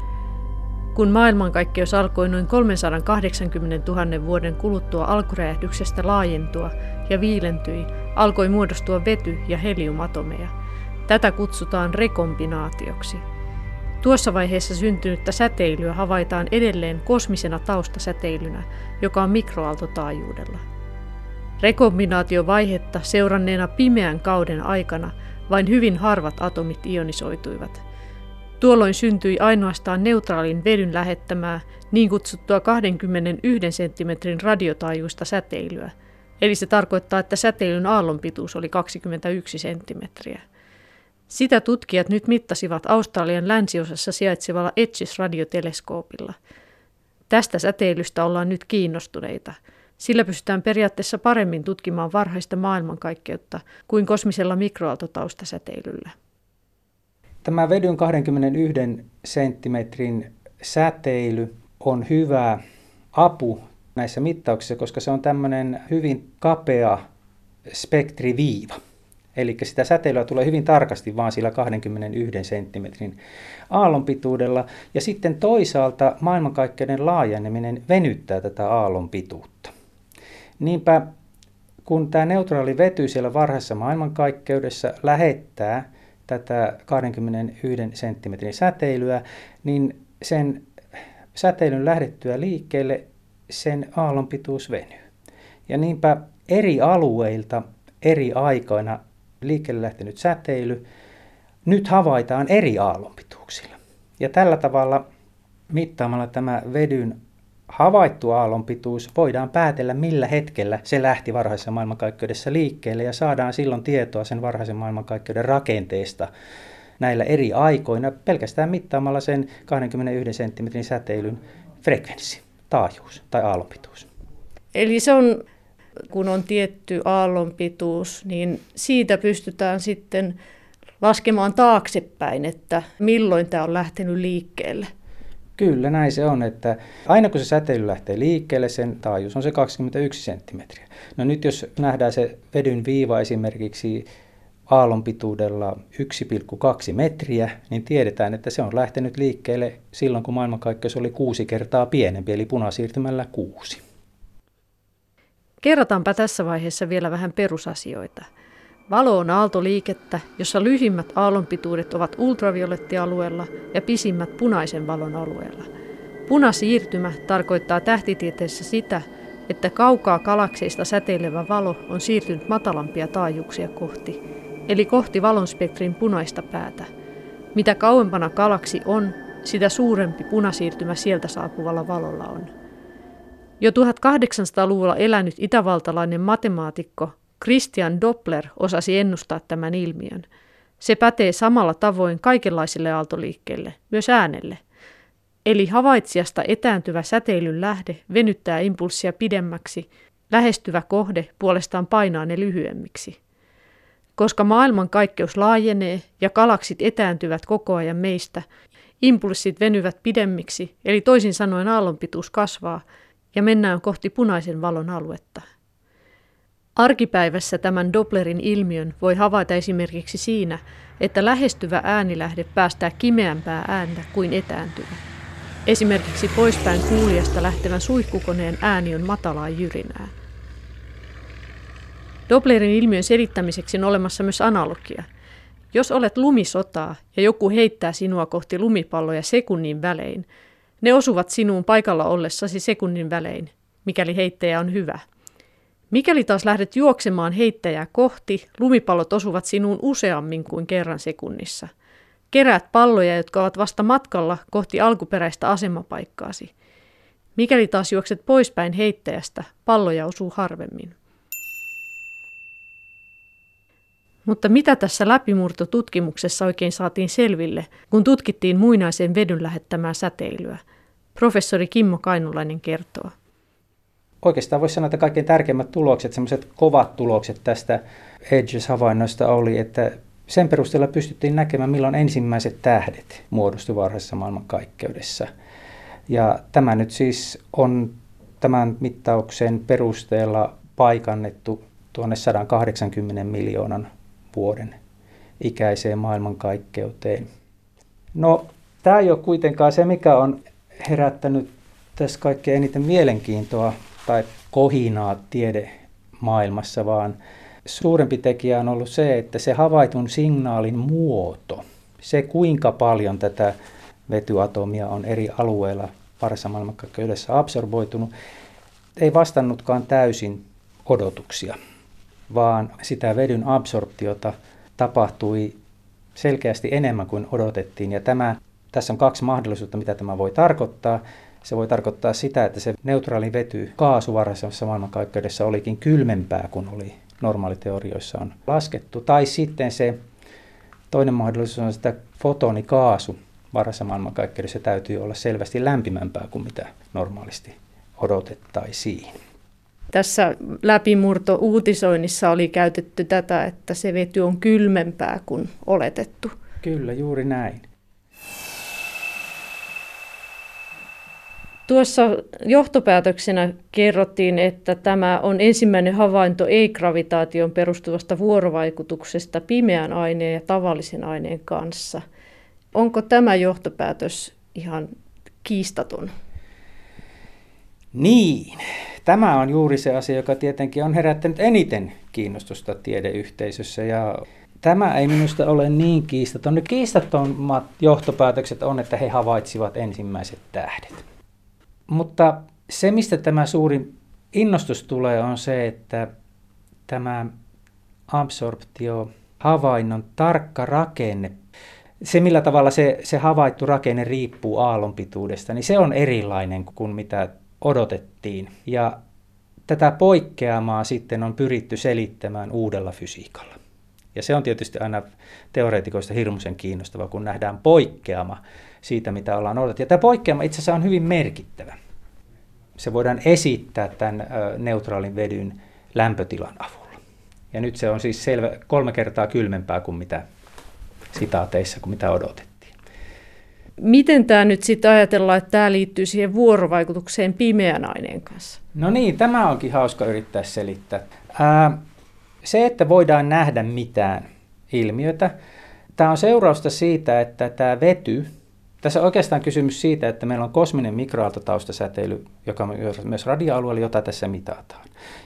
B: Kun maailmankaikkeus alkoi noin 380 000 vuoden kuluttua alkuräjähdyksestä laajentua ja viilentyi, alkoi muodostua vety- ja heliumatomeja. Tätä kutsutaan rekombinaatioksi – Tuossa vaiheessa syntynyttä säteilyä havaitaan edelleen kosmisena taustasäteilynä, joka on mikroaaltotaajuudella. Rekombinaatiovaihetta seuranneena pimeän kauden aikana vain hyvin harvat atomit ionisoituivat. Tuolloin syntyi ainoastaan neutraalin vedyn lähettämää niin kutsuttua 21 cm radiotaajuista säteilyä, eli se tarkoittaa, että säteilyn aallonpituus oli 21 senttimetriä. Sitä tutkijat nyt mittasivat Australian länsiosassa sijaitsevalla ETSIS-radioteleskoopilla. Tästä säteilystä ollaan nyt kiinnostuneita. Sillä pystytään periaatteessa paremmin tutkimaan varhaista maailmankaikkeutta kuin kosmisella mikroaaltotaustasäteilyllä.
A: Tämä vedyn 21 senttimetrin säteily on hyvä apu näissä mittauksissa, koska se on tämmöinen hyvin kapea spektriviiva. Eli sitä säteilyä tulee hyvin tarkasti vaan sillä 21 senttimetrin aallonpituudella. Ja sitten toisaalta maailmankaikkeuden laajeneminen venyttää tätä aallonpituutta. Niinpä kun tämä neutraali vety siellä varhaisessa maailmankaikkeudessa lähettää tätä 21 senttimetrin säteilyä, niin sen säteilyn lähdettyä liikkeelle sen aallonpituus venyy. Ja niinpä eri alueilta eri aikoina liikkeelle lähtenyt säteily nyt havaitaan eri aallonpituuksilla. Ja tällä tavalla mittaamalla tämä vedyn havaittu aallonpituus voidaan päätellä, millä hetkellä se lähti varhaisessa maailmankaikkeudessa liikkeelle ja saadaan silloin tietoa sen varhaisen maailmankaikkeuden rakenteesta näillä eri aikoina pelkästään mittaamalla sen 21 senttimetrin säteilyn frekvenssi, taajuus tai aallonpituus.
B: Eli se on kun on tietty aallonpituus, niin siitä pystytään sitten laskemaan taaksepäin, että milloin tämä on lähtenyt liikkeelle.
A: Kyllä, näin se on, että aina kun se säteily lähtee liikkeelle, sen taajuus on se 21 senttimetriä. No nyt jos nähdään se vedyn viiva esimerkiksi aallonpituudella 1,2 metriä, niin tiedetään, että se on lähtenyt liikkeelle silloin, kun maailmankaikkeus oli kuusi kertaa pienempi, eli punasiirtymällä kuusi.
B: Kerrotaanpa tässä vaiheessa vielä vähän perusasioita. Valo on aaltoliikettä, jossa lyhimmät aallonpituudet ovat ultraviolettialueella ja pisimmät punaisen valon alueella. Punasiirtymä tarkoittaa tähtitieteessä sitä, että kaukaa galakseista säteilevä valo on siirtynyt matalampia taajuuksia kohti, eli kohti valonspektrin punaista päätä. Mitä kauempana galaksi on, sitä suurempi punasiirtymä sieltä saapuvalla valolla on. Jo 1800-luvulla elänyt itävaltalainen matemaatikko Christian Doppler osasi ennustaa tämän ilmiön. Se pätee samalla tavoin kaikenlaisille aaltoliikkeille, myös äänelle. Eli havaitsijasta etääntyvä säteilyn lähde venyttää impulssia pidemmäksi, lähestyvä kohde puolestaan painaa ne lyhyemmiksi. Koska maailman kaikkeus laajenee ja galaksit etääntyvät koko ajan meistä, impulssit venyvät pidemmiksi, eli toisin sanoen aallonpituus kasvaa ja mennään kohti punaisen valon aluetta. Arkipäivässä tämän Dopplerin ilmiön voi havaita esimerkiksi siinä, että lähestyvä äänilähde päästää kimeämpää ääntä kuin etääntyvä. Esimerkiksi poispäin kuulijasta lähtevän suihkukoneen ääni on matalaa jyrinää. Dopplerin ilmiön selittämiseksi on olemassa myös analogia. Jos olet lumisotaa ja joku heittää sinua kohti lumipalloja sekunnin välein, ne osuvat sinuun paikalla ollessasi sekunnin välein, mikäli heittäjä on hyvä – Mikäli taas lähdet juoksemaan heittäjää kohti, lumipallot osuvat sinuun useammin kuin kerran sekunnissa. Keräät palloja, jotka ovat vasta matkalla kohti alkuperäistä asemapaikkaasi. Mikäli taas juokset poispäin heittäjästä, palloja osuu harvemmin. Mutta mitä tässä läpimurtotutkimuksessa oikein saatiin selville, kun tutkittiin muinaisen vedyn lähettämää säteilyä? Professori Kimmo Kainulainen kertoo
A: oikeastaan voisi sanoa, että kaikkein tärkeimmät tulokset, semmoiset kovat tulokset tästä Edges-havainnoista oli, että sen perusteella pystyttiin näkemään, milloin ensimmäiset tähdet muodostuivat varhaisessa maailmankaikkeudessa. Ja tämä nyt siis on tämän mittauksen perusteella paikannettu tuonne 180 miljoonan vuoden ikäiseen maailmankaikkeuteen. No, tämä ei ole kuitenkaan se, mikä on herättänyt tässä kaikkein eniten mielenkiintoa tai kohinaa tiedemaailmassa, vaan suurempi tekijä on ollut se, että se havaitun signaalin muoto, se kuinka paljon tätä vetyatomia on eri alueilla parissa maailmankaikkeudessa absorboitunut, ei vastannutkaan täysin odotuksia, vaan sitä vedyn absorptiota tapahtui selkeästi enemmän kuin odotettiin. Ja tämä, tässä on kaksi mahdollisuutta, mitä tämä voi tarkoittaa. Se voi tarkoittaa sitä, että se neutraali vety kaasuvarhaisessa maailmankaikkeudessa olikin kylmempää kuin oli normaaliteorioissa on laskettu. Tai sitten se toinen mahdollisuus on, että fotonikaasu varhaisessa maailmankaikkeudessa täytyy olla selvästi lämpimämpää kuin mitä normaalisti odotettaisiin.
B: Tässä läpimurto-uutisoinnissa oli käytetty tätä, että se vety on kylmempää kuin oletettu.
A: Kyllä, juuri näin.
B: Tuossa johtopäätöksenä kerrottiin, että tämä on ensimmäinen havainto ei-gravitaation perustuvasta vuorovaikutuksesta pimeän aineen ja tavallisen aineen kanssa. Onko tämä johtopäätös ihan kiistaton?
A: Niin, tämä on juuri se asia, joka tietenkin on herättänyt eniten kiinnostusta tiedeyhteisössä ja tämä ei minusta ole niin kiistaton. Kiistattomat johtopäätökset on, että he havaitsivat ensimmäiset tähdet. Mutta se, mistä tämä suurin innostus tulee, on se, että tämä absorptio, havainnon tarkka rakenne, se millä tavalla se, se havaittu rakenne riippuu aallonpituudesta, niin se on erilainen kuin mitä odotettiin. Ja tätä poikkeamaa sitten on pyritty selittämään uudella fysiikalla. Ja se on tietysti aina teoreetikoista hirmuisen kiinnostava, kun nähdään poikkeama siitä, mitä ollaan odotettu. Ja tämä poikkeama itse asiassa on hyvin merkittävä. Se voidaan esittää tämän neutraalin vedyn lämpötilan avulla. Ja nyt se on siis selvä, kolme kertaa kylmempää kuin mitä sitaateissa, kuin mitä odotettiin.
B: Miten tämä nyt sitten ajatellaan, että tämä liittyy siihen vuorovaikutukseen pimeän aineen kanssa?
A: No niin, tämä onkin hauska yrittää selittää. Ää, se, että voidaan nähdä mitään, ilmiötä. Tämä on seurausta siitä, että tämä vety, tässä on oikeastaan kysymys siitä, että meillä on kosminen mikroaaltotaustasäteily, joka on myös radioalueella, jota tässä mitataan.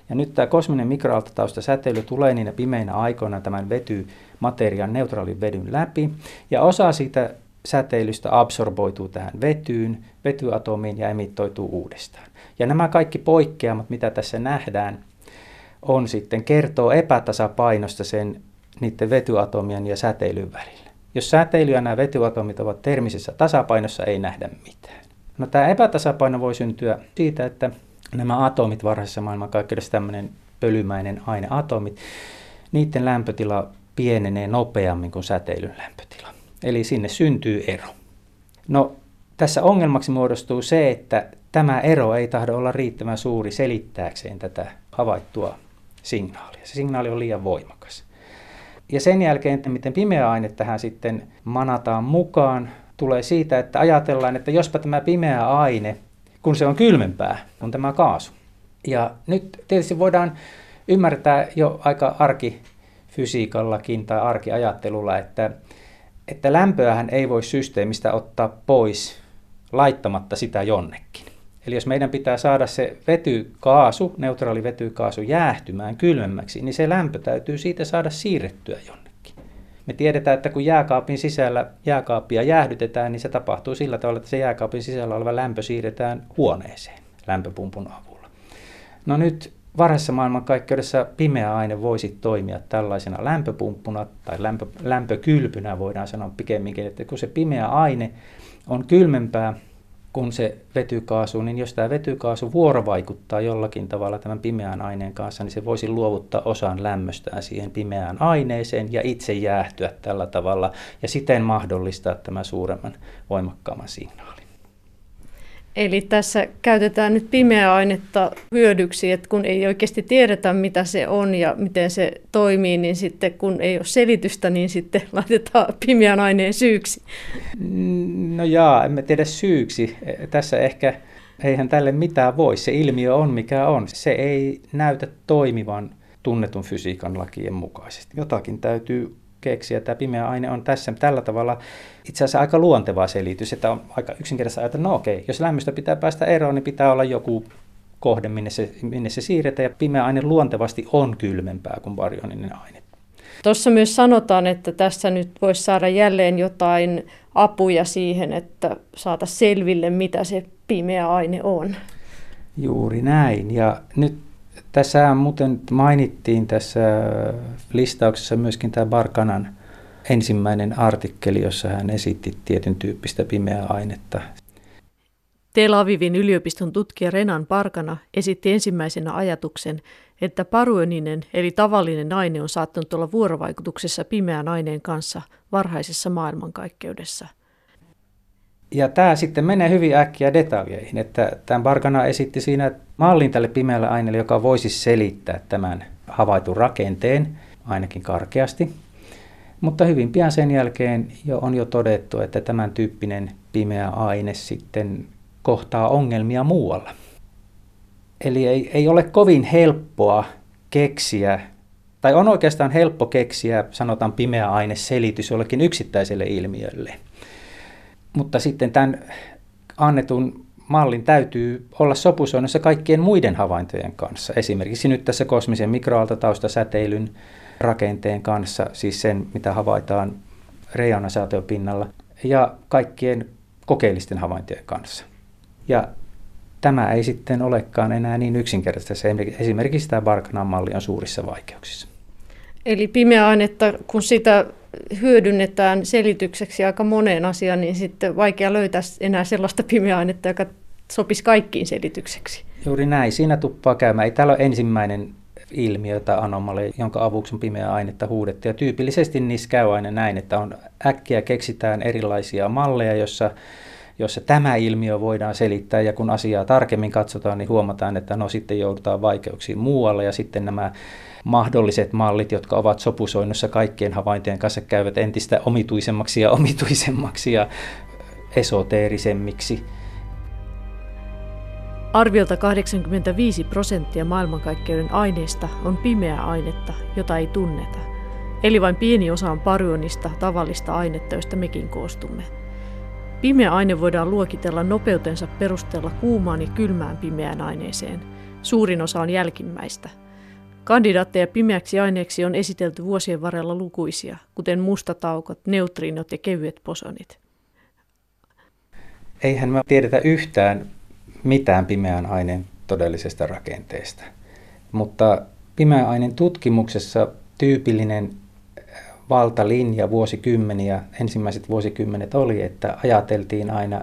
A: Ja nyt tämä kosminen mikroaaltotaustasäteily tulee niinä pimeinä aikoina tämän vetymateriaan neutraalin vedyn läpi, ja osa siitä säteilystä absorboituu tähän vetyyn, vetyatomiin ja emittoituu uudestaan. Ja nämä kaikki poikkeamat, mitä tässä nähdään, on sitten kertoo epätasapainosta sen niiden vetyatomien ja säteilyn välillä. Jos säteily ja nämä vetyatomit ovat termisessä tasapainossa, ei nähdä mitään. No, tämä epätasapaino voi syntyä siitä, että nämä atomit varhaisessa maailmankaikkeudessa, tämmöinen pölymäinen aineatomit, niiden lämpötila pienenee nopeammin kuin säteilyn lämpötila. Eli sinne syntyy ero. No, tässä ongelmaksi muodostuu se, että tämä ero ei tahdo olla riittävän suuri selittääkseen tätä havaittua signaalia. Se signaali on liian voimakas. Ja sen jälkeen, että miten pimeä aine tähän sitten manataan mukaan, tulee siitä, että ajatellaan, että jospa tämä pimeä aine, kun se on kylmempää kuin tämä kaasu. Ja nyt tietysti voidaan ymmärtää jo aika arkifysiikallakin tai arkiajattelulla, että, että lämpöähän ei voi systeemistä ottaa pois laittamatta sitä jonnekin. Eli jos meidän pitää saada se vetykaasu, neutraali vetykaasu jäähtymään kylmemmäksi, niin se lämpö täytyy siitä saada siirrettyä jonnekin. Me tiedetään, että kun jääkaapin sisällä jääkaappia jäähdytetään, niin se tapahtuu sillä tavalla, että se jääkaapin sisällä oleva lämpö siirretään huoneeseen lämpöpumpun avulla. No nyt varhaisessa maailmankaikkeudessa pimeä aine voisi toimia tällaisena lämpöpumppuna tai lämpö, lämpökylpynä voidaan sanoa pikemminkin, että kun se pimeä aine on kylmempää kun se vetykaasu, niin jos tämä vetykaasu vuorovaikuttaa jollakin tavalla tämän pimeän aineen kanssa, niin se voisi luovuttaa osan lämmöstään siihen pimeään aineeseen ja itse jäähtyä tällä tavalla ja siten mahdollistaa tämä suuremman voimakkaamman signaalin.
B: Eli tässä käytetään nyt pimeää ainetta hyödyksi, että kun ei oikeasti tiedetä, mitä se on ja miten se toimii, niin sitten kun ei ole selitystä, niin sitten <laughs> laitetaan pimeän aineen syyksi.
A: No jaa, emme tiedä syyksi. Tässä ehkä eihän tälle mitään voi. Se ilmiö on mikä on. Se ei näytä toimivan tunnetun fysiikan lakien mukaisesti. Jotakin täytyy keksiä. Tämä pimeä aine on tässä tällä tavalla itse asiassa aika luonteva selitys, että on aika yksinkertaisesti ajatella, no okei, jos lämmöstä pitää päästä eroon, niin pitää olla joku kohde, minne se, minne se siirretään, ja pimeä aine luontevasti on kylmempää kuin baryoninen aine.
B: Tuossa myös sanotaan, että tässä nyt voisi saada jälleen jotain apuja siihen, että saata selville, mitä se pimeä aine on.
A: Juuri näin. Ja nyt tässä muuten mainittiin tässä listauksessa myöskin tämä Barkanan ensimmäinen artikkeli, jossa hän esitti tietyn tyyppistä pimeää ainetta.
B: Tel Avivin yliopiston tutkija Renan Parkana esitti ensimmäisenä ajatuksen, että paruöninen eli tavallinen aine on saattanut olla vuorovaikutuksessa pimeän aineen kanssa varhaisessa maailmankaikkeudessa.
A: Ja tämä sitten menee hyvin äkkiä detaljeihin, että tämän Barkana esitti siinä mallin tälle pimeälle aineelle, joka voisi selittää tämän havaitun rakenteen, ainakin karkeasti. Mutta hyvin pian sen jälkeen jo on jo todettu, että tämän tyyppinen pimeä aine sitten kohtaa ongelmia muualla. Eli ei, ei ole kovin helppoa keksiä, tai on oikeastaan helppo keksiä, sanotaan pimeä aine selitys jollekin yksittäiselle ilmiölle. Mutta sitten tämän annetun mallin täytyy olla sopusoinnussa kaikkien muiden havaintojen kanssa. Esimerkiksi nyt tässä kosmisen mikroaaltotaustasäteilyn rakenteen kanssa, siis sen mitä havaitaan reionasaatiopinnalla, ja kaikkien kokeellisten havaintojen kanssa. Ja tämä ei sitten olekaan enää niin yksinkertaista. Esimerkiksi tämä Barkanan malli on suurissa vaikeuksissa.
B: Eli pimeä ainetta, kun sitä hyödynnetään selitykseksi aika moneen asiaan, niin sitten vaikea löytää enää sellaista pimeää ainetta, joka sopisi kaikkiin selitykseksi.
A: Juuri näin. Siinä tuppaa käymään. Ei täällä ole ensimmäinen ilmiö tai anomali, jonka avuksi on pimeää ainetta huudettu. Ja tyypillisesti niissä käy aina näin, että on äkkiä keksitään erilaisia malleja, jossa jossa tämä ilmiö voidaan selittää ja kun asiaa tarkemmin katsotaan, niin huomataan, että no sitten joudutaan vaikeuksiin muualla ja sitten nämä mahdolliset mallit, jotka ovat sopusoinnussa kaikkien havaintojen kanssa, käyvät entistä omituisemmaksi ja omituisemmaksi ja esoteerisemmiksi.
B: Arviolta 85 prosenttia maailmankaikkeuden aineista on pimeää ainetta, jota ei tunneta. eli vain pieni osa on paryonista tavallista ainetta, josta mekin koostumme. Pimeä aine voidaan luokitella nopeutensa perusteella kuumaan ja kylmään pimeään aineeseen. Suurin osa on jälkimmäistä. Kandidaatteja pimeäksi aineeksi on esitelty vuosien varrella lukuisia, kuten mustataukot, neutriinot ja kevyet posonit.
A: Eihän me tiedetä yhtään mitään pimeän aineen todellisesta rakenteesta. Mutta pimeän aineen tutkimuksessa tyypillinen valtalinja vuosikymmeniä, ensimmäiset vuosikymmenet oli, että ajateltiin aina,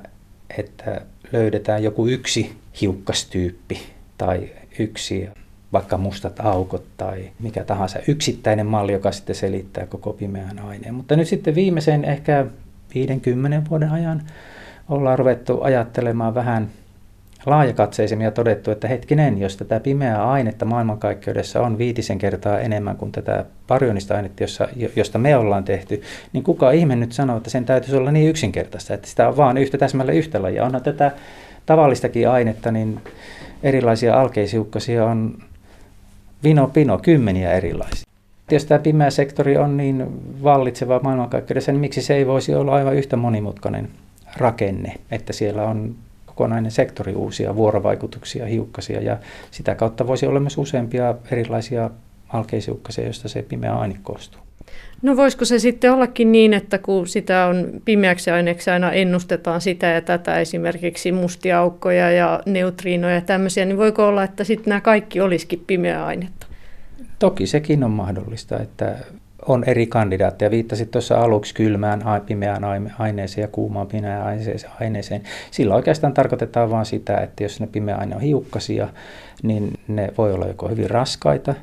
A: että löydetään joku yksi hiukkastyyppi tai yksi vaikka mustat aukot tai mikä tahansa yksittäinen malli, joka sitten selittää koko pimeän aineen. Mutta nyt sitten viimeisen ehkä 50 vuoden ajan ollaan ruvettu ajattelemaan vähän laajakatseisemmin ja todettu, että hetkinen, jos tätä pimeää ainetta maailmankaikkeudessa on viitisen kertaa enemmän kuin tätä parionista ainetta, jossa, josta me ollaan tehty, niin kuka ihme nyt sanoo, että sen täytyisi olla niin yksinkertaista, että sitä on vaan yhtä täsmälleen yhtä lajia. Onhan tätä tavallistakin ainetta, niin erilaisia alkeisiukkasia on vino pino, kymmeniä erilaisia. Jos tämä pimeä sektori on niin vallitseva maailmankaikkeudessa, niin miksi se ei voisi olla aivan yhtä monimutkainen rakenne, että siellä on kokonainen sektori uusia vuorovaikutuksia, hiukkasia ja sitä kautta voisi olla myös useampia erilaisia alkeisiukkasia, joista se pimeä aine koostuu.
B: No voisiko se sitten ollakin niin, että kun sitä on pimeäksi aineeksi aina ennustetaan sitä ja tätä esimerkiksi mustia aukkoja ja neutriinoja ja tämmöisiä, niin voiko olla, että sitten nämä kaikki olisikin pimeää ainetta?
A: Toki sekin on mahdollista, että on eri kandidaatteja. Viittasit tuossa aluksi kylmään, pimeään aineeseen ja kuumaan pimeään aineeseen. Sillä oikeastaan tarkoitetaan vain sitä, että jos ne pimeä aine on hiukkasia, niin ne voi olla joko hyvin raskaita,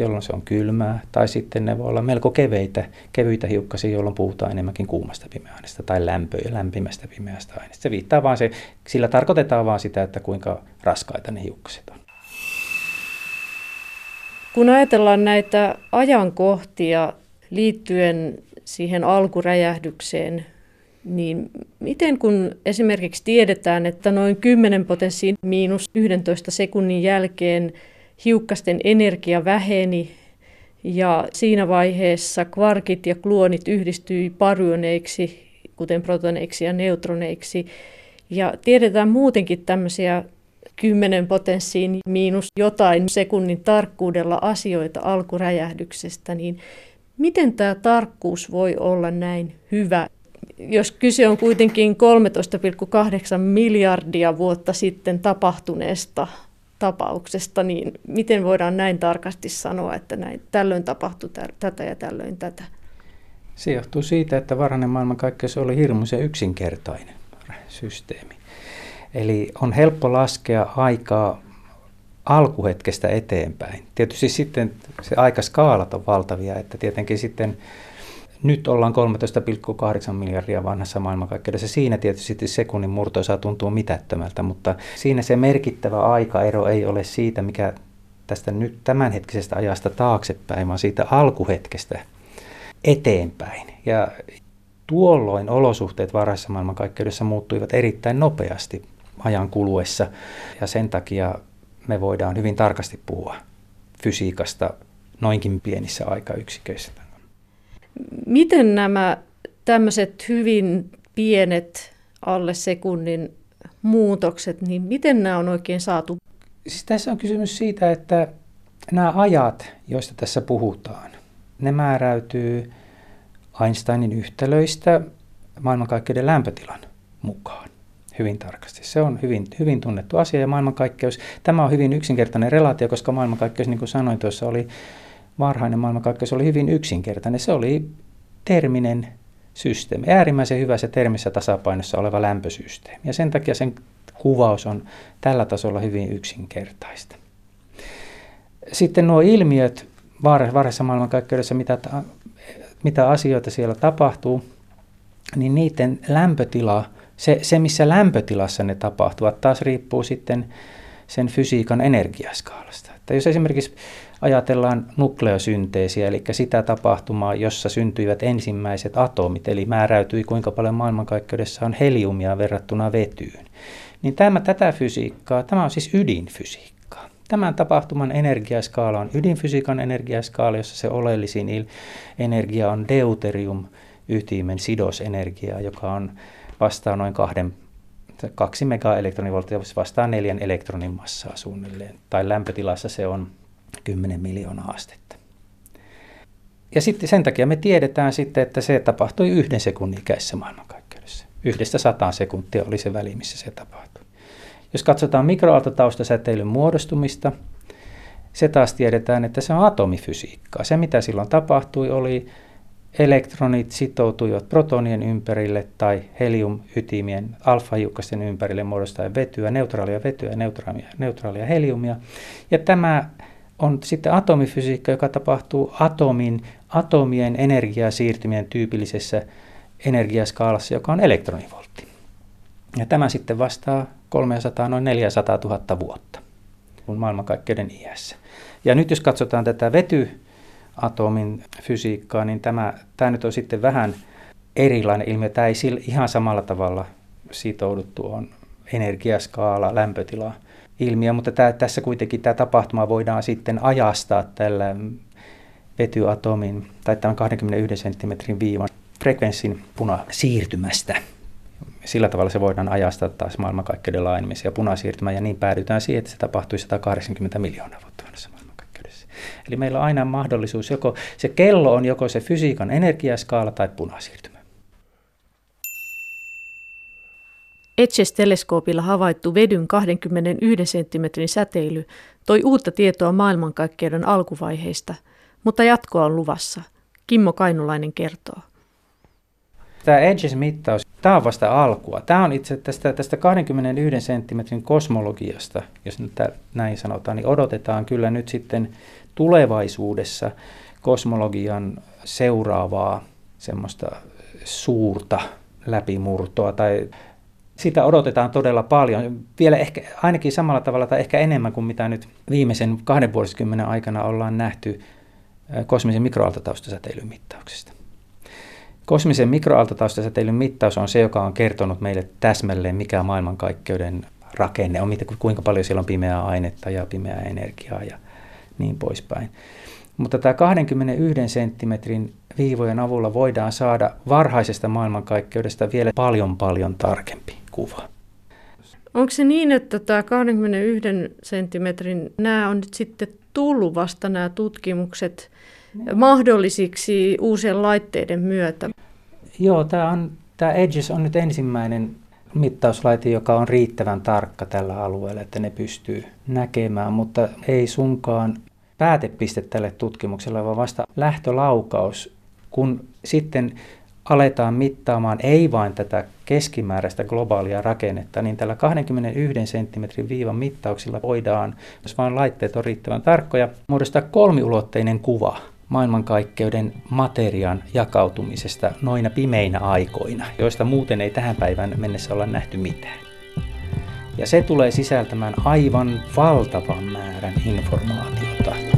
A: jolloin se on kylmää, tai sitten ne voi olla melko keveitä, kevyitä hiukkasia, jolloin puhutaan enemmänkin kuumasta pimeästä tai lämpöä, lämpimästä pimeästä aineesta. Se viittaa vaan se, sillä tarkoitetaan vaan sitä, että kuinka raskaita ne hiukkaset on.
B: Kun ajatellaan näitä ajankohtia liittyen siihen alkuräjähdykseen, niin miten kun esimerkiksi tiedetään, että noin 10 potenssiin miinus 11 sekunnin jälkeen hiukkasten energia väheni ja siinä vaiheessa kvarkit ja kluonit yhdistyi paryoneiksi, kuten protoneiksi ja neutroneiksi. Ja tiedetään muutenkin tämmöisiä 10 potenssiin miinus jotain sekunnin tarkkuudella asioita alkuräjähdyksestä, niin Miten tämä tarkkuus voi olla näin hyvä, jos kyse on kuitenkin 13,8 miljardia vuotta sitten tapahtuneesta tapauksesta, niin miten voidaan näin tarkasti sanoa, että näin, tällöin tapahtui tätä ja tällöin tätä?
A: Se johtuu siitä, että varhainen maailmankaikkeus oli hirmuisen yksinkertainen systeemi. Eli on helppo laskea aikaa alkuhetkestä eteenpäin. Tietysti sitten se aikaskaalat on valtavia, että tietenkin sitten nyt ollaan 13,8 miljardia vanhassa maailmankaikkeudessa. Siinä tietysti sekunnin murto-osa tuntuu mitättömältä, mutta siinä se merkittävä aikaero ei ole siitä, mikä tästä nyt tämänhetkisestä ajasta taaksepäin, vaan siitä alkuhetkestä eteenpäin. Ja tuolloin olosuhteet varhaisessa maailmankaikkeudessa muuttuivat erittäin nopeasti ajan kuluessa ja sen takia me voidaan hyvin tarkasti puhua fysiikasta noinkin pienissä aikayksiköissä.
B: Miten nämä tämmöiset hyvin pienet alle sekunnin muutokset, niin miten nämä on oikein saatu?
A: Siis tässä on kysymys siitä, että nämä ajat, joista tässä puhutaan, ne määräytyy Einsteinin yhtälöistä maailmankaikkeuden lämpötilan mukaan hyvin tarkasti. Se on hyvin, hyvin tunnettu asia ja maailmankaikkeus, tämä on hyvin yksinkertainen relaatio, koska maailmankaikkeus, niin kuin sanoin tuossa, oli varhainen maailmankaikkeus oli hyvin yksinkertainen. Se oli terminen systeemi, äärimmäisen hyvässä termissä tasapainossa oleva lämpösysteemi. Ja sen takia sen kuvaus on tällä tasolla hyvin yksinkertaista. Sitten nuo ilmiöt varhaisessa maailmankaikkeudessa, mitä, mitä asioita siellä tapahtuu, niin niiden lämpötila – se, se, missä lämpötilassa ne tapahtuvat, taas riippuu sitten sen fysiikan energiaskaalasta. Että jos esimerkiksi ajatellaan nukleosynteesiä, eli sitä tapahtumaa, jossa syntyivät ensimmäiset atomit, eli määräytyi kuinka paljon maailmankaikkeudessa on heliumia verrattuna vetyyn, niin tämä, tätä fysiikkaa, tämä on siis ydinfysiikkaa. Tämän tapahtuman energiaskaala on ydinfysiikan energiaskaala, jossa se oleellisin energia on deuterium, ytimen sidosenergia, joka on vastaa noin kahden, kaksi megaelektronivolttia, vastaa neljän elektronin massaa suunnilleen. Tai lämpötilassa se on 10 miljoonaa astetta. Ja sitten sen takia me tiedetään sitten, että se tapahtui yhden sekunnin ikäisessä maailmankaikkeudessa. Yhdestä sataan sekuntia oli se väli, missä se tapahtui. Jos katsotaan mikroaaltotaustasäteilyn muodostumista, se taas tiedetään, että se on atomifysiikkaa. Se, mitä silloin tapahtui, oli elektronit sitoutuivat protonien ympärille tai heliumytimien alfahiukkasten ympärille muodostaen vetyä, neutraalia vetyä ja neutraalia, neutraalia heliumia. Ja tämä on sitten atomifysiikka, joka tapahtuu atomin, atomien energiasiirtymien tyypillisessä energiaskaalassa, joka on elektronivoltti. Ja tämä sitten vastaa 300, noin 400 000 vuotta maailmankaikkeuden iässä. Ja nyt jos katsotaan tätä vetyatomin fysiikkaa, niin tämä, tämä nyt on sitten vähän erilainen ilmiö. Tämä ei ihan samalla tavalla sitoudu tuohon energiaskaala, lämpötila ilmiö, mutta tämä, tässä kuitenkin tämä tapahtuma voidaan sitten ajastaa tällä vetyatomin tai tämän 21 senttimetrin viivan frekvenssin punasiirtymästä sillä tavalla se voidaan ajastaa taas maailmankaikkeuden laajenemisen ja punasiirtymään, ja niin päädytään siihen, että se tapahtui 180 miljoonaa vuotta vanhassa. Eli meillä on aina mahdollisuus, joko se kello on joko se fysiikan energiaskaala tai punasiirtymä.
B: ETCES-teleskoopilla havaittu vedyn 21 cm säteily toi uutta tietoa maailmankaikkeuden alkuvaiheista, mutta jatkoa on luvassa. Kimmo Kainulainen kertoo.
A: Tämä Edges-mittaus, tämä on vasta alkua. Tämä on itse tästä, tästä 21 senttimetrin kosmologiasta, jos nyt näin sanotaan, niin odotetaan kyllä nyt sitten tulevaisuudessa kosmologian seuraavaa semmoista suurta läpimurtoa tai sitä odotetaan todella paljon, vielä ehkä ainakin samalla tavalla tai ehkä enemmän kuin mitä nyt viimeisen kahden vuosikymmenen aikana ollaan nähty kosmisen mikroaaltotaustasäteilyn mittauksesta. Kosmisen mikroaaltotaustasäteilyn mittaus on se, joka on kertonut meille täsmälleen, mikä maailmankaikkeuden rakenne on, kuinka paljon siellä on pimeää ainetta ja pimeää energiaa ja niin poispäin. Mutta tämä 21 senttimetrin viivojen avulla voidaan saada varhaisesta maailmankaikkeudesta vielä paljon paljon tarkempi kuva.
B: Onko se niin, että tämä 21 senttimetrin, nämä on nyt sitten tullut vasta nämä tutkimukset mahdollisiksi uusien laitteiden myötä?
A: Joo, tämä, on, tämä Edges on nyt ensimmäinen mittauslaite, joka on riittävän tarkka tällä alueella, että ne pystyy näkemään, mutta ei sunkaan päätepiste tälle tutkimukselle, vaan vasta lähtölaukaus, kun sitten aletaan mittaamaan ei vain tätä keskimääräistä globaalia rakennetta, niin tällä 21 senttimetrin viivan mittauksilla voidaan, jos vain laitteet on riittävän tarkkoja, muodostaa kolmiulotteinen kuva maailmankaikkeuden materiaan jakautumisesta noina pimeinä aikoina, joista muuten ei tähän päivään mennessä olla nähty mitään. Ja se tulee sisältämään aivan valtavan määrän informaatiota